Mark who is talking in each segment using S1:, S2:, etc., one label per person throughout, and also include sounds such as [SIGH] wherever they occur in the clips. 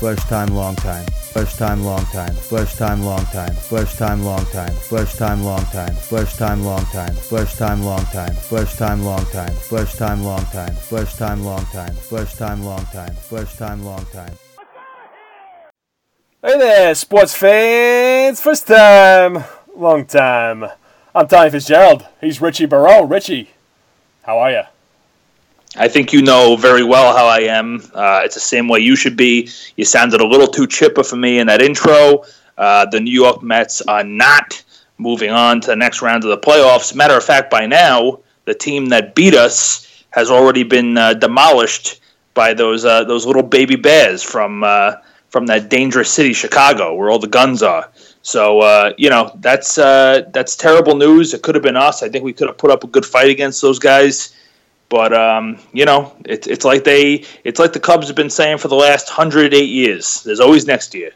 S1: First time, long time. First time, long time. First time, long time. First time, long time. First time, long time. First time, long time. First time, long time. First time, long time. First time, long time. First time, long time. First time, long time. First time, long time.
S2: Hey there, sports fans! First time, long time. I'm Tommy Fitzgerald. He's Richie Barreau. Richie, how are you?
S3: I think you know very well how I am. Uh, it's the same way you should be. You sounded a little too chipper for me in that intro. Uh, the New York Mets are not moving on to the next round of the playoffs. Matter of fact, by now, the team that beat us has already been uh, demolished by those uh, those little baby bears from uh, from that dangerous city, Chicago, where all the guns are. So uh, you know that's that's terrible news. It could have been us. I think we could have put up a good fight against those guys. But um, you know, it's it's like they it's like the Cubs have been saying for the last hundred eight years. There's always next year.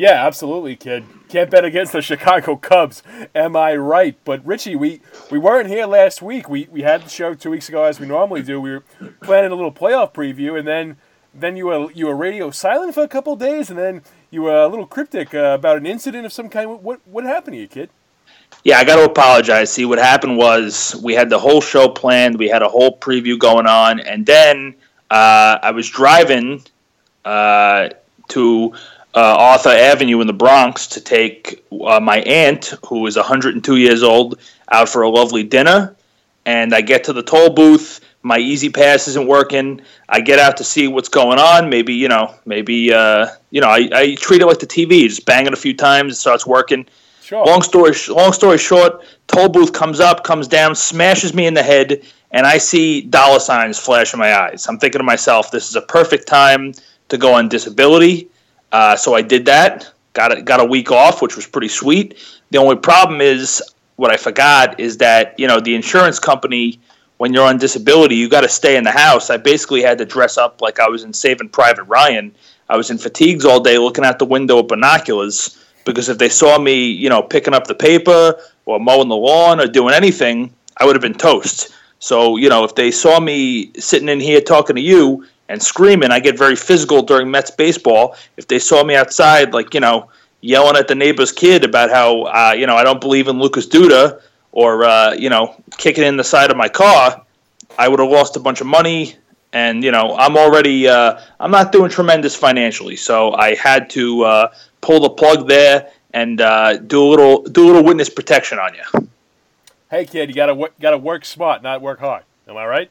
S2: Yeah, absolutely, kid. Can't bet against the Chicago Cubs. Am I right? But Richie, we, we weren't here last week. We we had the show two weeks ago as we normally do. We were planning a little playoff preview, and then then you were you were radio silent for a couple days, and then you were a little cryptic uh, about an incident of some kind. What what happened to you, kid?
S3: Yeah, I got to apologize. See, what happened was we had the whole show planned. We had a whole preview going on, and then uh, I was driving uh, to uh, Arthur Avenue in the Bronx to take uh, my aunt, who is 102 years old, out for a lovely dinner. And I get to the toll booth. My E-ZPass isn't working. I get out to see what's going on. Maybe you know, maybe uh, you know, I, I treat it like the TV. Just bang it a few times, it starts working Sure. Long story long story short, toll booth comes up, comes down, smashes me in the head, and I see dollar signs flash in my eyes. I'm thinking to myself, this is a perfect time to go on disability. Uh, so I did that. Got a, got a week off, which was pretty sweet. The only problem is what I forgot is that you know the insurance company when you're on disability, you got to stay in the house. I basically had to dress up like I was in Saving Private Ryan. I was in fatigues all day, looking out the window with binoculars because if they saw me, you know, picking up the paper or mowing the lawn or doing anything, I would have been toast. So, you know, if they saw me sitting in here talking to you and screaming, I get very physical during Mets baseball. If they saw me outside, like, you know, yelling at the neighbor's kid about how, uh, you know, I don't believe in Lucas Duda or, uh, you know, kicking in the side of my car, I would have lost a bunch of money. And, you know, I'm already, uh, I'm not doing tremendous financially. So I had to, uh, pull the plug there and uh, do a little do a little witness protection on you.
S2: Hey kid, you gotta work, gotta work smart, not work hard. Am I right?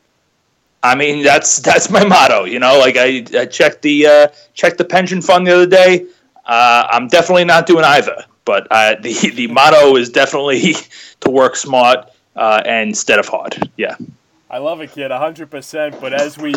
S3: I mean that's that's my motto. You know, like I, I checked the uh, checked the pension fund the other day. Uh, I'm definitely not doing either, but uh, [LAUGHS] the the motto is definitely [LAUGHS] to work smart uh, instead of hard. Yeah.
S2: I love it, kid, hundred percent. But as we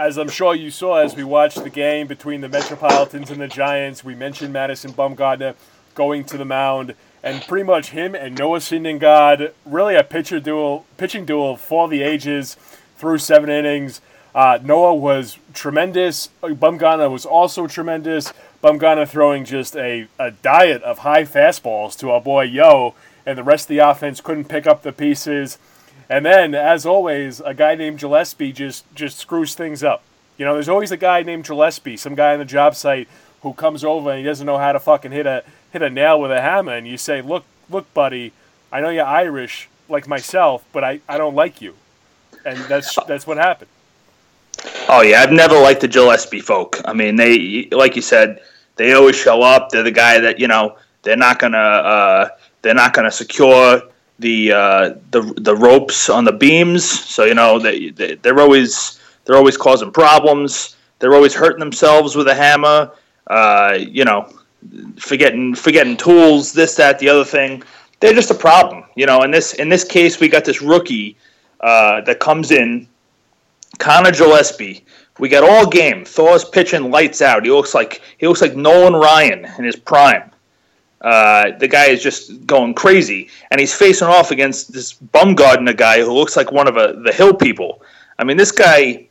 S2: as I'm sure you saw as we watched the game between the Metropolitans and the Giants, we mentioned Madison Bumgarner going to the mound, and pretty much him and Noah Syndergaard, really a pitcher duel, pitching duel for the ages through seven innings. Uh, Noah was tremendous. Bumgarner was also tremendous. Bumgarner throwing just a, a diet of high fastballs to our boy Yo, and the rest of the offense couldn't pick up the pieces. And then, as always, a guy named Gillespie just just screws things up. You know, there's always a guy named Gillespie, some guy on the job site who comes over and he doesn't know how to fucking hit a hit a nail with a hammer, and you say, "Look, look, buddy, I know you're Irish like myself, but I, I don't like you," and that's that's what happened.
S3: Oh yeah, I've never liked the Gillespie folk. I mean, they like you said, they always show up. They're the guy that you know they're not gonna uh, they're not gonna secure the uh, the the ropes on the beams. So you know they, they they're always they're always causing problems. They're always hurting themselves with a hammer. Uh, you know, forgetting forgetting tools, this that the other thing. They're just a problem. You know, in this in this case, we got this rookie uh, that comes in, Conor Gillaspie. We got all game. Thor's pitching lights out. He looks like he looks like Nolan Ryan in his prime. Uh, the guy is just going crazy, and he's facing off against this Bumgarner guy who looks like one of a, uh, the Hill people. I mean, this guy,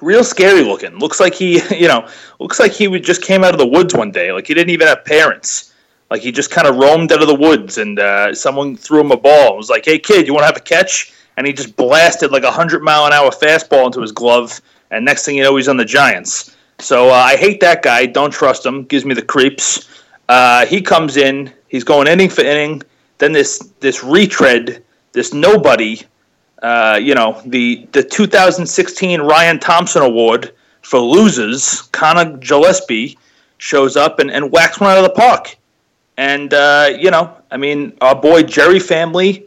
S3: real scary looking. Looks like he, [LAUGHS] you know, looks like he just came out of the woods one day. Like he didn't even have parents. Like he just kind of roamed out of the woods, and uh, someone threw him a ball. and was like, "Hey, kid, you want to have a catch?" and he just blasted like a hundred mile an hour fastball into his glove, and next thing you know, he's on the Giants. So uh, I hate that guy. Don't trust him. Gives me the creeps. Uh, he comes in. He's going inning for inning. Then this this retread, this nobody, uh, you know, the the 2016 Ryan Thompson Award for losers, Conor Gillaspie shows up and, and whacks one out of the park. And uh, you know, I mean, our boy Jeurys Familia,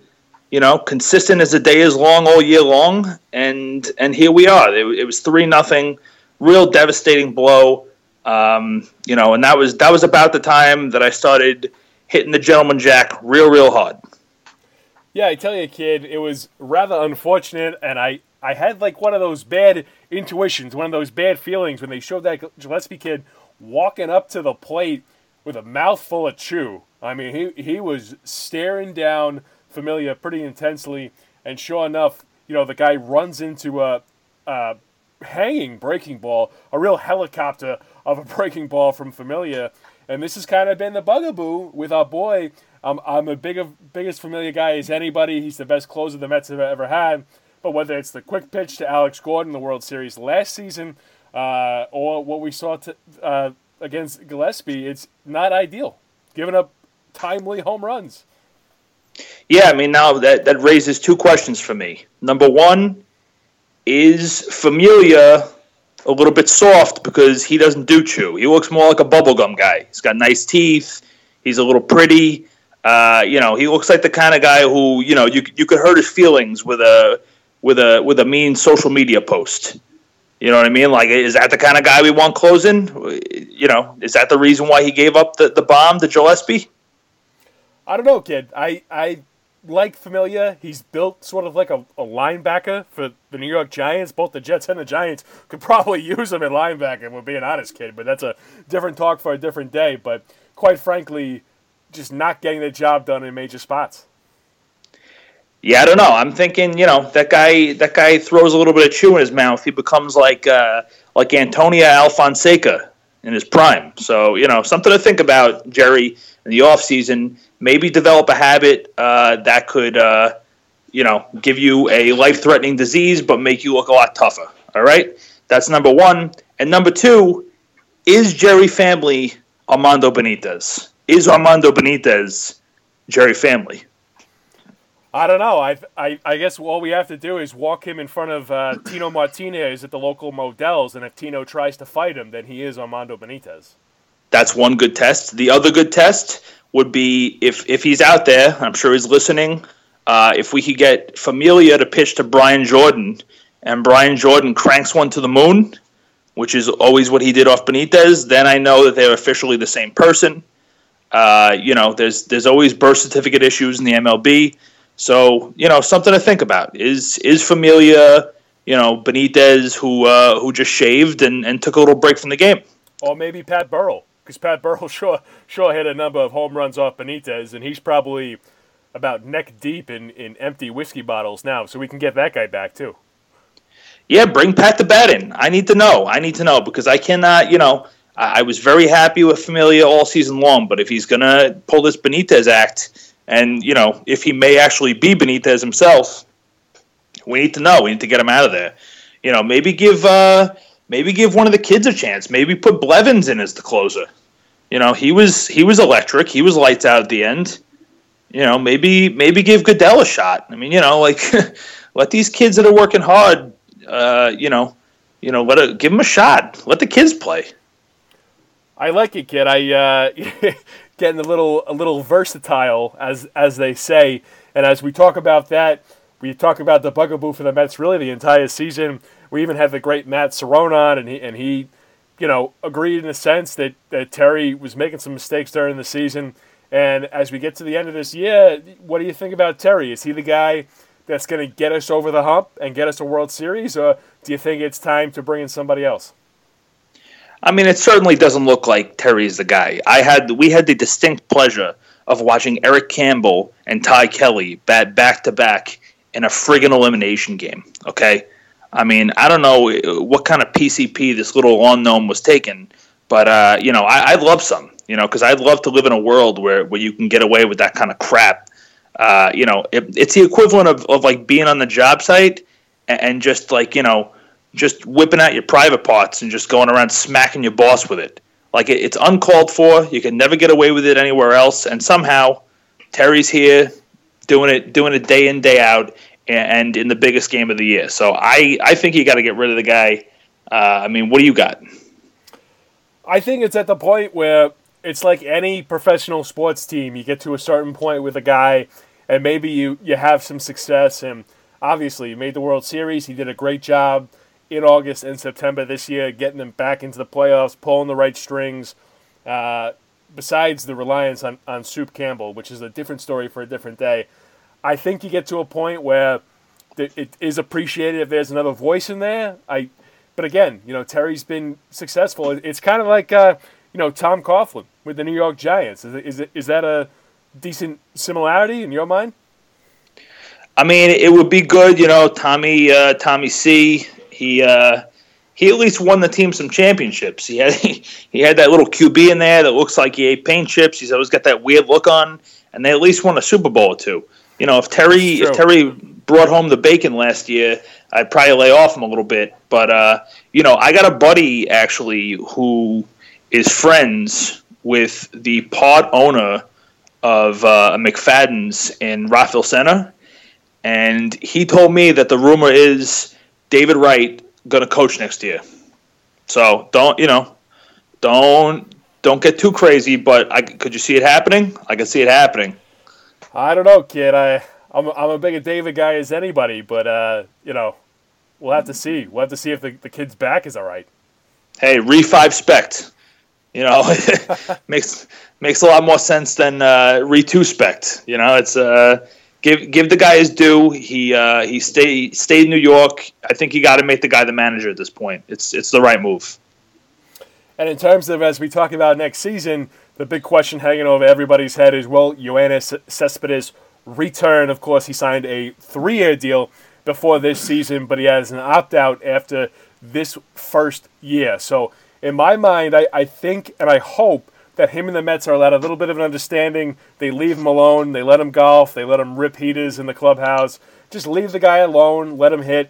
S3: you know, consistent as the day is long all year long, and and here we are. It, it was three nothing, real devastating blow. Um, you know, and that was that was about the time that I started hitting the gentleman jack real, real hard.
S2: Yeah, I tell you, kid, it was rather unfortunate, and I I had like one of those bad intuitions, one of those bad feelings when they showed that Gillaspie kid walking up to the plate with a mouthful of chew. I mean, he, he was staring down Familia pretty intensely, and sure enough, you know, the guy runs into a, a hanging breaking ball, a real helicopter of a breaking ball from Familia. And this has kind of been the bugaboo with our boy. Um, I'm a big biggest Familia guy as anybody. He's the best closer the Mets have ever had. But whether it's the quick pitch to Alex Gordon in the World Series last season, uh, or what we saw to, uh, against Gillaspie, it's not ideal. Giving up timely home runs.
S3: Yeah, I mean, now that, that raises two questions for me. Number one, is Familia a little bit soft because he doesn't do chew? He looks more like a bubblegum guy. He's got nice teeth. He's a little pretty. Uh, you know, he looks like the kind of guy who, you know, you, you could hurt his feelings with a with a with a mean social media post. You know what I mean? Like, is that the kind of guy we want closing? You know, is that the reason why he gave up the, the bomb to Gillaspie?
S2: I don't know, kid. I, I like Familia. He's built sort of like a, a linebacker for the New York Giants. Both the Jets and the Giants could [LAUGHS] probably use him at linebacker, we're being honest, kid. But that's a different talk for a different day. But quite frankly, just not getting the job done in major spots.
S3: Yeah, I don't know. I'm thinking, you know, that guy that guy throws a little bit of chew in his mouth. He becomes like uh, like Antonio Alfonseca in his prime. So, you know, something to think about, Jerry, in the off season. Maybe develop a habit uh, that could, uh, you know, give you a life threatening disease, but make you look a lot tougher. All right, that's number one. And number two, is Jeurys Familia Armando Benitez? Is Armando Benitez Jeurys Familia?
S2: I don't know. I, I, I guess all we have to do is walk him in front of uh, [COUGHS] Tino Martinez at the local Modell's, and if Tino tries to fight him, then he is Armando Benitez.
S3: That's one good test. The other good test would be if if he's out there. I'm sure he's listening. Uh, if we could get Familia to pitch to Brian Jordan, and Brian Jordan cranks one to the moon, which is always what he did off Benitez, then I know that they're officially the same person. Uh, you know, there's there's always birth certificate issues in the MLB. So you know something to think about is is Familia, you know Benitez who uh, who just shaved and, and took a little break from the game,
S2: or maybe Pat Burrell because Pat Burrell [LAUGHS] sure sure hit a number of home runs off Benitez and he's probably about neck deep in, in empty whiskey bottles now, so we can get that guy back too.
S3: Yeah, bring Pat the bat in. I need to know. I need to know because I cannot. You know, I, I was very happy with Familia all season long, but if he's gonna pull this Benitez act and, you know, if he may actually be Benitez himself, we need to know. We need to get him out of there. You know, maybe give uh, maybe give one of the kids a chance. Maybe put Blevins in as the closer. You know, he was he was electric. He was lights out at the end. You know, maybe maybe give Goodell a shot. I mean, you know, like [LAUGHS] let these kids that are working hard, uh, you know, you know, let it, give them a shot. Let the kids play.
S2: I like it, kid. I uh, [LAUGHS] getting a little a little versatile, as as they say. And as we talk about that, we talk about the bugaboo for the Mets really the entire season. We even had the great Matt Cerrone on, and he and he, you know, agreed in a sense that, that Terry was making some mistakes during the season. And as we get to the end of this year, what do you think about Terry? Is he the guy that's going to get us over the hump and get us a World Series, or do you think it's time to bring in somebody else?
S3: I mean, it certainly doesn't look like Terry's the guy. I had we had the distinct pleasure of watching Eric Campbell and Ty Kelly bat back to back in a friggin' elimination game. Okay, I mean, I don't know what kind of PCP this little unknown was taking, but uh, you know, I, I'd love some. You know, because I'd love to live in a world where where you can get away with that kind of crap. Uh, you know, it, it's the equivalent of, of like being on the job site and, and just like you know, just whipping out your private parts and just going around smacking your boss with it. Like it, it's uncalled for. You can never get away with it anywhere else. And somehow, Terry's here doing it, doing it day in day out, and in the biggest game of the year. So I, I think you got to get rid of the guy. Uh, I mean, what do you got?
S2: I think it's at the point where it's like any professional sports team. You get to a certain point with a guy, and maybe you, you have some success. And obviously, you made the World Series. He did a great job in August and September this year, getting them back into the playoffs, pulling the right strings. Uh, besides the reliance on, on Soup Campbell, which is a different story for a different day, I think you get to a point where it is appreciated if there's another voice in there. I, but again, you know, Terry's been successful. It's kind of like uh, you know Tom Coughlin with the New York Giants. Is is is that a decent similarity in your mind?
S3: I mean, it would be good, you know, Tommy uh, Tommy C. He uh, he at least won the team some championships. He had [LAUGHS] he had that little QB in there that looks like he ate paint chips. He's always got that weird look on, and they at least won a Super Bowl or two. You know, if Terry if Terry brought home the bacon last year, I'd probably lay off him a little bit. But uh, you know, I got a buddy actually who is friends with the part owner of uh, McFadden's in Rockville Center, and he told me that the rumor is David Wright going to coach next year. So don't you know, don't don't get too crazy. But I could you see it happening? I can see it happening.
S2: I don't know, kid. I I'm a, I'm a big David guy as anybody, but uh, you know, we'll have to see. We'll have to see if the, the kid's back is all right.
S3: Hey, re five spect. You know, [LAUGHS] makes makes a lot more sense than uh, re two spect. You know, it's uh give give the guy his due. He uh, he stayed stayed in New York. I think you got to make the guy the manager at this point. It's it's the right move.
S2: And in terms of as we talk about next season, the big question hanging over everybody's head is will Yoenis Cespedes return? Of course, he signed a three-year deal before this season, but he has an opt-out after this first year. So in my mind, I, I think and I hope that him and the Mets are allowed a little bit of an understanding. They leave him alone. They let him golf. They let him rip heaters in the clubhouse. Just leave the guy alone. Let him hit.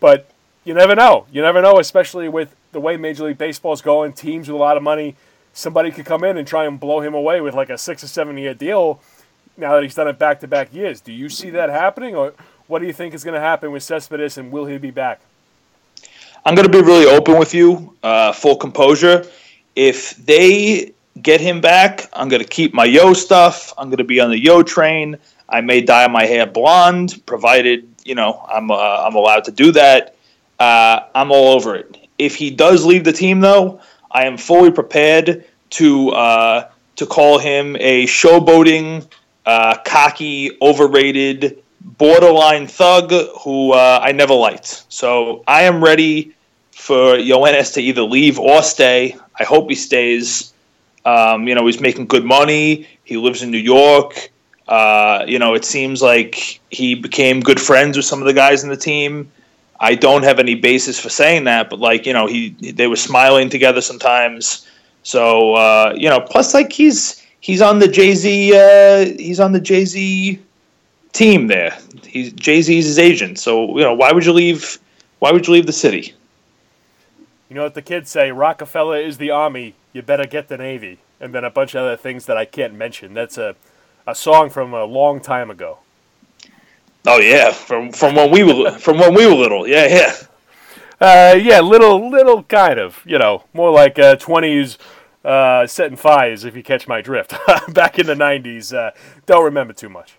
S2: But you never know. You never know, especially with the way Major League Baseball is going. Teams with a lot of money, somebody could come in and try and blow him away with like a six or seven year deal. Now that he's done it back to back years, do you see that happening, or what do you think is going to happen with Cespedes, and will he be back?
S3: I'm going to be really open with you, uh, full composure. If they get him back. I'm going to keep my Yo stuff. I'm going to be on the Yo train. I may dye my hair blonde, provided you know I'm uh, I'm allowed to do that. Uh, I'm all over it. If he does leave the team, though, I am fully prepared to uh, to call him a showboating, uh, cocky, overrated, borderline thug who uh, I never liked. So I am ready for Yoenis to either leave or stay. I hope he stays. Um, you know, he's making good money. He lives in New York. Uh, you know, it seems like he became good friends with some of the guys in the team. I don't have any basis for saying that, but like you know, he they were smiling together sometimes. So uh, you know, plus like he's he's on the Jay Z uh, he's on the Jay Z team there. He's Jay Z's his agent. So you know, why would you leave? Why would you leave the city?
S2: You know what the kids say? Roc-A-Fella is the army you better get the Navy, and then a bunch of other things that I can't mention. That's a, a song from a long time ago.
S3: Oh yeah, from from when we were from when we were little. Yeah, yeah.
S2: Uh, yeah, little, little kind of. You know, more like twenties uh, uh, setting fires. If you catch my drift. [LAUGHS] Back in the nineties, uh, don't remember too much.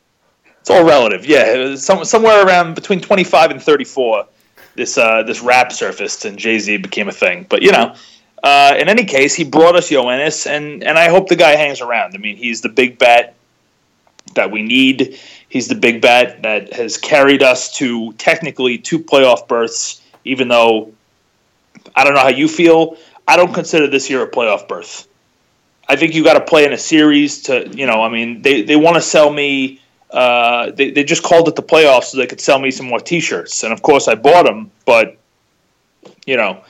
S3: It's all relative. Yeah, some, somewhere around between twenty five and thirty four. This uh, this rap surfaced and Jay Z became a thing. But you know, uh, in any case, he brought us Yoenis, and and I hope the guy hangs around. I mean, he's the big bat that we need. He's the big bat that has carried us to technically two playoff berths, even though I don't know how you feel. I don't consider this year a playoff berth. I think you got to play in a series to, you know, I mean, they, they want to sell me. Uh, they, they just called it the playoffs so they could sell me some more T-shirts, and of course I bought them. But you know,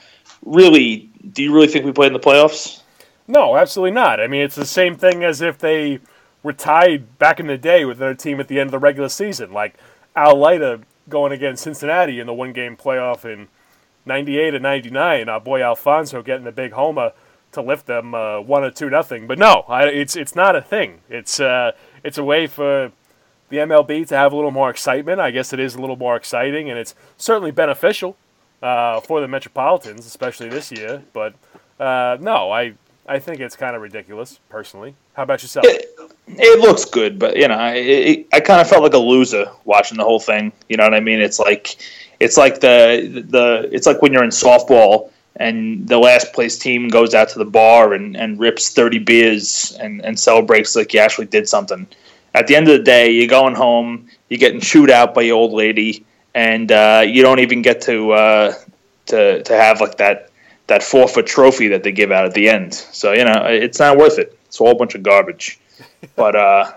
S3: really, do you really think we played in the playoffs?
S2: No, absolutely not. I mean, it's the same thing as if they were tied back in the day with their team at the end of the regular season, like Al Leiter going against Cincinnati in the one game playoff in 98 and 99. Our boy Alfonzo getting the big homer to lift them uh, one or two nothing. But no, I, it's it's not a thing. It's uh, it's a way for the MLB to have a little more excitement. I guess it is a little more exciting, and it's certainly beneficial uh, for the Metropolitans, especially this year. But uh, no, I I think it's kind of ridiculous, personally. How about yourself?
S3: It, it looks good, but you know, I I kind of felt like a loser watching the whole thing. You know what I mean? It's like it's like the the it's like when you're in softball and the last place team goes out to the bar and, and rips 30 beers and, and celebrates like you actually did something. At the end of the day, you're going home, you're getting chewed out by your old lady, and uh, you don't even get to uh, to to have like that that forfeit trophy that they give out at the end. So you know, it's not worth it. It's a whole bunch of garbage. [LAUGHS] but uh,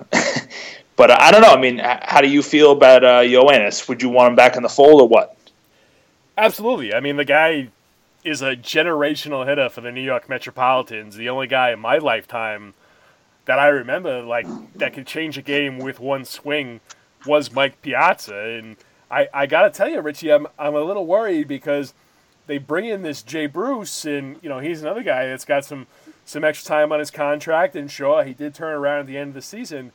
S3: [LAUGHS] but I don't know. I mean, how do you feel about uh, Yoenis? Would you want him back in the fold or what?
S2: Absolutely. I mean, the guy is a generational hitter for the New York Metropolitans. The only guy in my lifetime that I remember like that could change a game with one swing was Mike Piazza. And I, I gotta tell you, Richie, I'm I'm a little worried because they bring in this Jay Bruce, and you know he's another guy that's got some some extra time on his contract. And sure, he did turn around at the end of the season,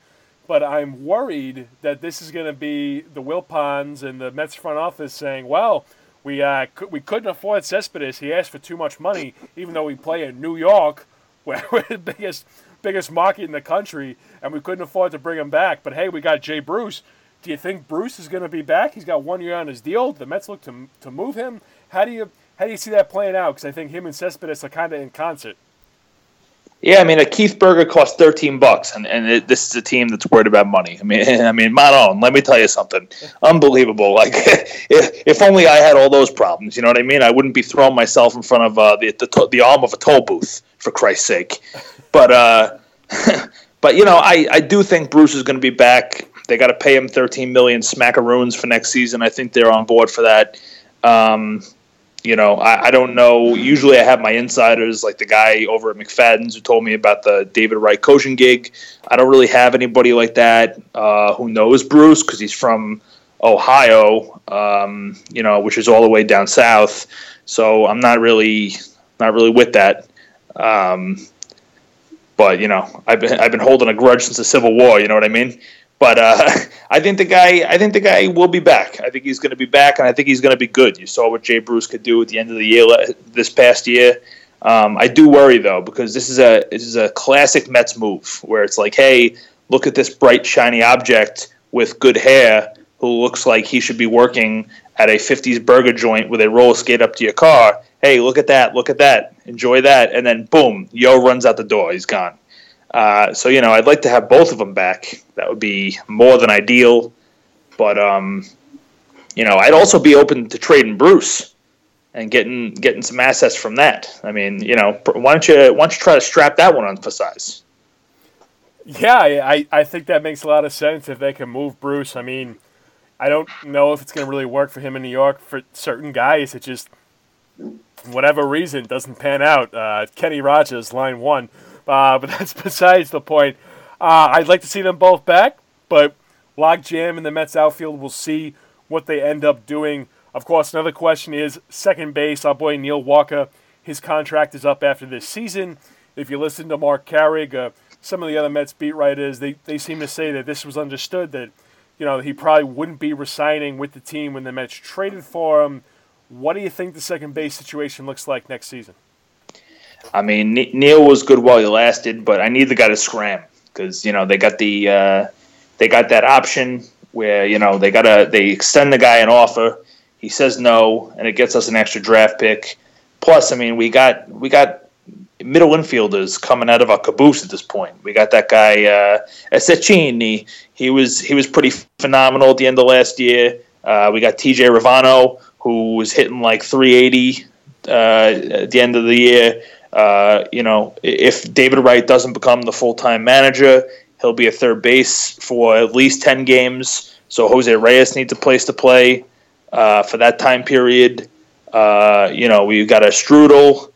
S2: but I'm worried that this is going to be the Wilpons and the Mets front office saying, well we uh, we couldn't afford Cespedes. He asked for too much money, even though we play in New York, [LAUGHS] where we're the biggest biggest market in the country, and we couldn't afford to bring him back. But hey, we got Jay Bruce. Do you think Bruce is going to be back? He's got one year on his deal. The Mets look to to move him. How do you how do you see that playing out? Because I think him and Cespedes are kind of in concert.
S3: Yeah, I mean, a Keith Burger costs thirteen bucks, and, and it, this is a team that's worried about money. I mean, [LAUGHS] I mean, Manon, let me tell you something, unbelievable. Like, [LAUGHS] if, if only I had all those problems, you know what I mean? I wouldn't be throwing myself in front of uh, the, the the arm of a toll booth for Christ's sake. But uh, [LAUGHS] but you know, I I do think Bruce is going to be back. They got to pay him thirteen million smackaroons for next season. I think they're on board for that. Um, you know, I, I, don't know. Usually, I have my insiders, like the guy over at McFadden's who told me about the David Wright coaching gig. I don't really have anybody like that uh, who knows Bruce because he's from Ohio, um, you know, which is all the way down south. So I'm not really, not really with that. Um, but you know, I've been I've been holding a grudge since the Civil War. You know what I mean? But uh, [LAUGHS] I think the guy, I think the guy will be back. I think he's going to be back, and I think he's going to be good. You saw what Jay Bruce could do at the end of the year this past year. Um, I do worry though because this is a this is a classic Mets move where it's like, hey, look at this bright shiny object with good hair who looks like he should be working at a 50s burger joint with a roller skate up to your car. Hey, look at that! Look at that! Enjoy that! And then boom, Yo runs out the door. He's gone. Uh, so you know, I'd like to have both of them back. That would be more than ideal. But um, you know, I'd also be open to trading Bruce and getting getting some assets from that. I mean, you know, why don't you why don't you try to strap that one on for size?
S2: Yeah, I, I think that makes a lot of sense if they can move Bruce. I mean, I don't know if it's going to really work for him in New York. For certain guys, it just, whatever reason, doesn't pan out. Uh, Kenny Rogers, line one. Uh, but [LAUGHS] that's besides the point. Uh, I'd like to see them both back, but logjam in the Mets outfield. We'll see what they end up doing. Of course, another question is second base. Our boy Neil Walker, his contract is up after this season. If you listen to Marc Carig, uh, some of the other Mets beat writers, they, they seem to say that this was understood that you know he probably wouldn't be resigning with the team when the Mets traded for him. What do you think the second base situation looks like next season?
S3: I mean, Neil was good while he lasted, but I need the guy to scram because you know they got the uh, they got that option where you know they gotta they extend the guy an offer. He says no, and it gets us an extra draft pick. Plus, I mean, we got we got middle infielders coming out of our caboose at this point. We got that guy uh, He, he was he was pretty phenomenal at the end of last year. Uh, we got T.J. Rivera, who was hitting like 380 uh, at the end of the year. Uh, you know, if David Wright doesn't become the full time manager, he'll be a third base for at least 10 games. So Jose Reyes needs a place to play uh, for that time period. Uh, you know, we've got a Strudel.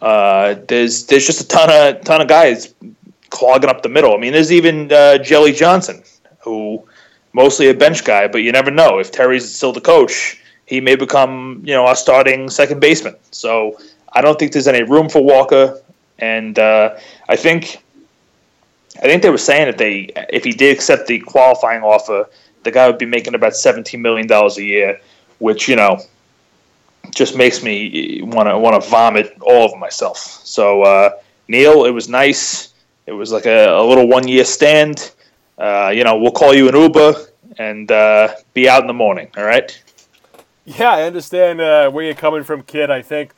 S3: Uh, there's there's just a ton of ton of guys clogging up the middle. I mean, there's even uh, Kelly Johnson, who mostly a bench guy, but you never know if Terry's still the coach, he may become you know a starting second baseman. So I don't think there's any room for Walker, and uh, I think I think they were saying that they if he did accept the qualifying offer, the guy would be making about seventeen million dollars a year, which you know just makes me want to want to vomit all over myself. So uh, Neil, it was nice. It was like a, a little one year stand. Uh, you know, we'll call you an Uber and uh, be out in the morning. All right.
S2: Yeah, I understand uh, where you're coming from, kid. I think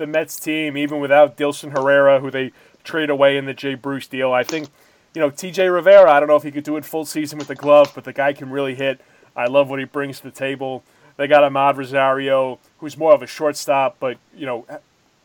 S2: the Mets team, even without Dilson Herrera, who they trade away in the Jay Bruce deal, I think you know TJ Rivera. I don't know if he could do it full season with the glove, but the guy can really hit. I love what he brings to the table. They got Amed Rosario, who's more of a shortstop, but you know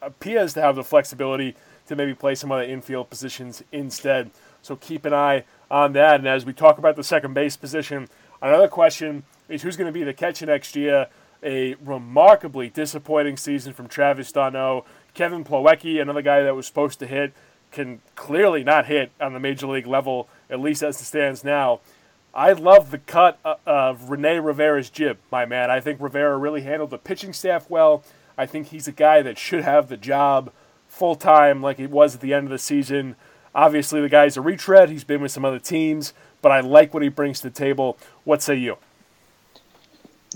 S2: appears to have the flexibility to maybe play some other infield positions instead. So keep an eye on that. And as we talk about the second base position, another question is who's going to be the catcher next year? A remarkably disappointing season from Travis d'Arnaud. Kevin Plawecki, another guy that was supposed to hit, can clearly not hit on the major league level, at least as it stands now. I love the cut uh, of Rene Rivera's jib, my man. I think Rivera really handled the pitching staff well. I think he's a guy that should have the job full time like he was at the end of the season. Obviously, the guy's a retread. He's been with some other teams, but I like what he brings to the table. What say you?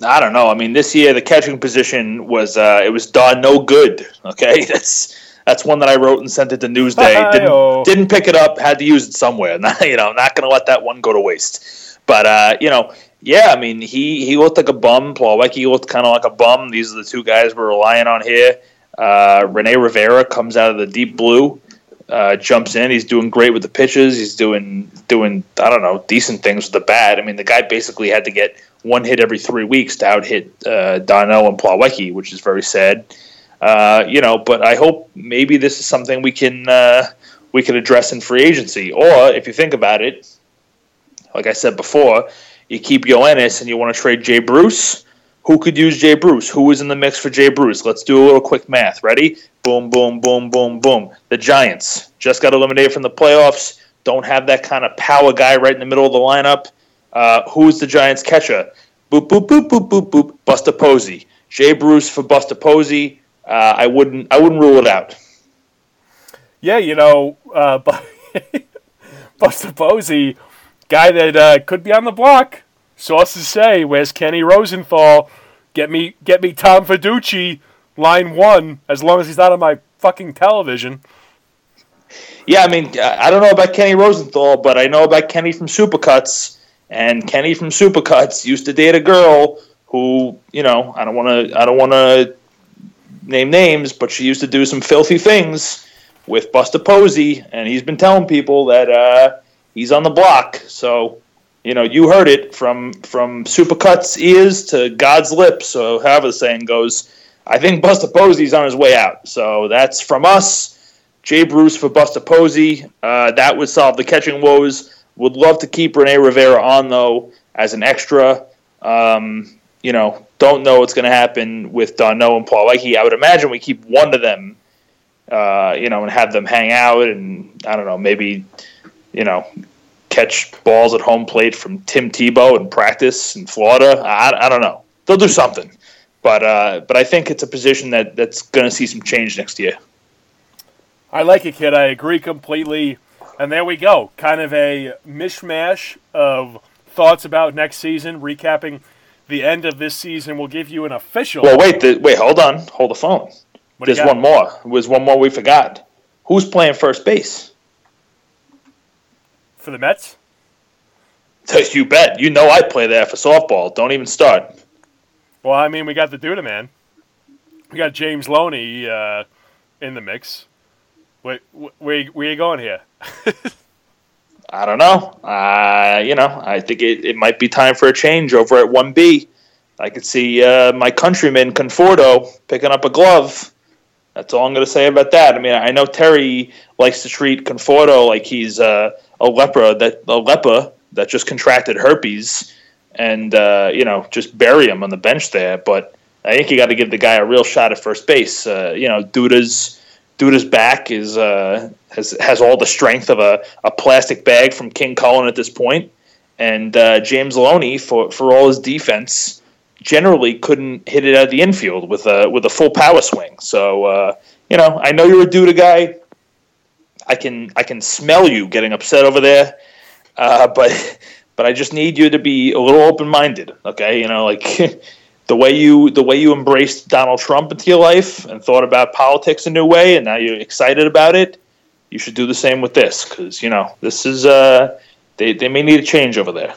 S3: I don't know. I mean, this year the catching position was uh, it was done no good. Okay, [LAUGHS] that's that's one that I wrote and sent it to Newsday. [LAUGHS] Didn't, didn't pick it up. Had to use it somewhere. [LAUGHS] Not, you know, not going to let that one go to waste. But uh, you know, yeah. I mean, he he looked like a bum. Plawecki looked kind of like a bum. These are the two guys we're relying on here. Uh, Rene Rivera comes out of the deep blue, uh, jumps in. He's doing great with the pitches. He's doing doing I don't know decent things with the bat. I mean, the guy basically had to get one hit every three weeks to out hit uh, d'Arnaud and Plawecki, which is very sad. Uh, you know, but I hope maybe this is something we can uh, we can address in free agency. Or if you think about it, like I said before, you keep Yoenis and you want to trade Jay Bruce. Who could use Jay Bruce? Who is in the mix for Jay Bruce? Let's do a little quick math. Ready? Boom, boom, boom, boom, boom. The Giants just got eliminated from the playoffs. Don't have that kind of power guy right in the middle of the lineup. Uh, who's the Giants catcher? Boop, boop, boop, boop, boop, boop. Buster Posey. Jay Bruce for Buster Posey uh, I wouldn't I wouldn't rule it out.
S2: Yeah, you know, uh, [LAUGHS] Buster Posey, guy that uh, could be on the block. Sources say, "Where's Kenny Rosenthal? Get me, get me Tom Verducci, line one. As long as he's not on my fucking television."
S3: Yeah, I mean, I don't know about Kenny Rosenthal, but I know about Kenny from Supercuts, and Kenny from Supercuts used to date a girl who, you know, I don't want to, I don't want to name names, but she used to do some filthy things with Buster Posey, and he's been telling people that uh, he's on the block. So, you know, you heard it from from Supercut's ears to God's lips, so however the saying goes. I think Buster Posey's on his way out. So that's from us. Jay Bruce for Buster Posey. Uh, that would solve the catching woes. Would love to keep Rene Rivera on though as an extra. Um, you know, don't know what's going to happen with d'Arnaud and Paul Plawecki. I would imagine we keep one of them, uh, you know, and have them hang out and I don't know, maybe, you know, catch balls at home plate from Tim Tebow in practice in Florida. I, I don't know. They'll do something, but uh, but I think it's a position that that's going to see some change next year.
S2: I like it, kid. I agree completely. And there we go. Kind of a mishmash of thoughts about next season, recapping the end of this season will give you an official.
S3: Well, wait, the, wait, hold on, hold the phone. What There's one more. There's one more we forgot. Who's playing first base?
S2: For the Mets? [LAUGHS]
S3: You bet. You know I play there for softball. Don't even start.
S2: Well, I mean, we got the Duda man. We got James Loney uh, in the mix. Wait, where, where are you going here? [LAUGHS]
S3: I don't know. Uh, you know, I think it, it might be time for a change over at 1B. I could see uh, my countryman Conforto picking up a glove. That's all I'm going to say about that. I mean, I know Terry likes to treat Conforto like he's uh, a leper that a leper that just contracted herpes, and uh, you know, just bury him on the bench there. But I think you got to give the guy a real shot at first base. Uh, you know, Duda's Duda's back is uh, has has all the strength of a, a plastic bag from King Cullen at this point, and uh, James Loney for for all his defense generally couldn't hit it out of the infield with a with a full power swing. So uh, you know, I know you're a Duda guy. I can I can smell you getting upset over there, uh, [LAUGHS] but but I just need you to be a little open minded. Okay, you know, like. [LAUGHS] the way you the way you embraced Donald Trump into your life and thought about politics a new way, and now you're excited about it. You should do the same with this because you know this is uh they they may need a change over there.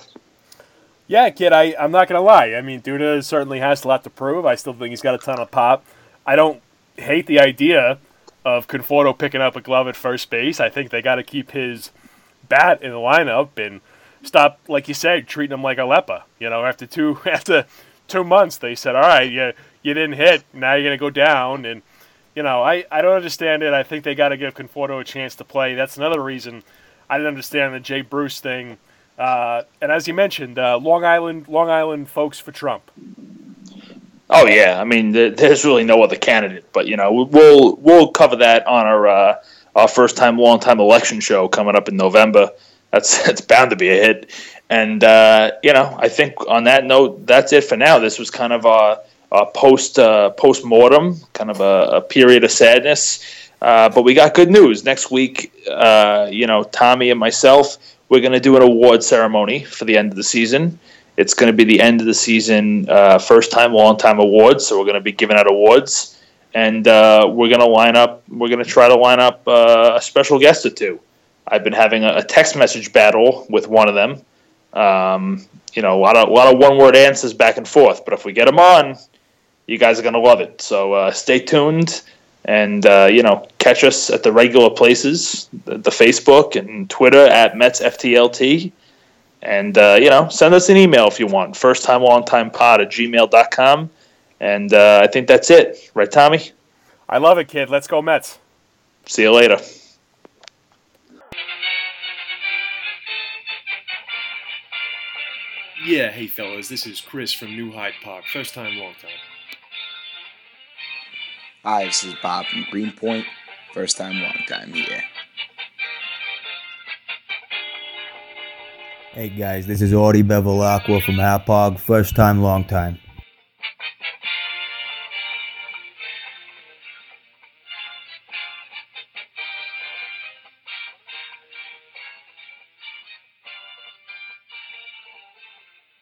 S2: Yeah, kid, I, I'm not to lie. I mean, Duda certainly has a lot to prove. I still think he's got a ton of pop. I don't hate the idea of Conforto picking up a glove at first base. I think they got to keep his bat in the lineup and stop, like you said, treating him like a leper. You know, after two [LAUGHS] after two months, they said, all right, you, you didn't hit. Now you're going to go down. And, you know, I, I don't understand it. I think they got to give Conforto a chance to play. That's another reason I didn't understand the Jay Bruce thing – uh, and as you mentioned, uh, Long Island, Long Island folks for Trump.
S3: Oh yeah, I mean, there's really no other candidate, but you know, we'll we'll cover that on our uh, our first time, long time election show coming up in November. That's [LAUGHS] that's bound to be a hit. And uh, you know, I think on that note, that's it for now. This was kind of a, a post uh, post mortem, kind of a, a period of sadness. Uh, but we got good news next week. Uh, you know, Tommy and myself we're going to do an award ceremony for the end of the season. It's going to be the end of the season, uh, first time, long time awards. So we're going to be giving out awards, and uh, we're going to line up. We're going to try to line up a special guest or two. I've been having a, text message battle with one of them. Um, you know, a lot of a lot of one word answers back and forth. But if we get them on, you guys are going to love it. So uh, stay tuned and uh, you know catch us at the regular places the, the facebook and twitter at mets ftlt and uh, you know send us an email if you want first time long time pod at gmail.com and uh, i think that's it right tommy
S2: i love it kid let's go mets
S3: see you later
S2: yeah hey fellas this is chris from new hyde park first time long time
S4: Hi, this is Bob from Greenpoint. First time, long time, yeah.
S1: Hey guys, this is Audie Bevilacqua from Hauppauge. First time, long time.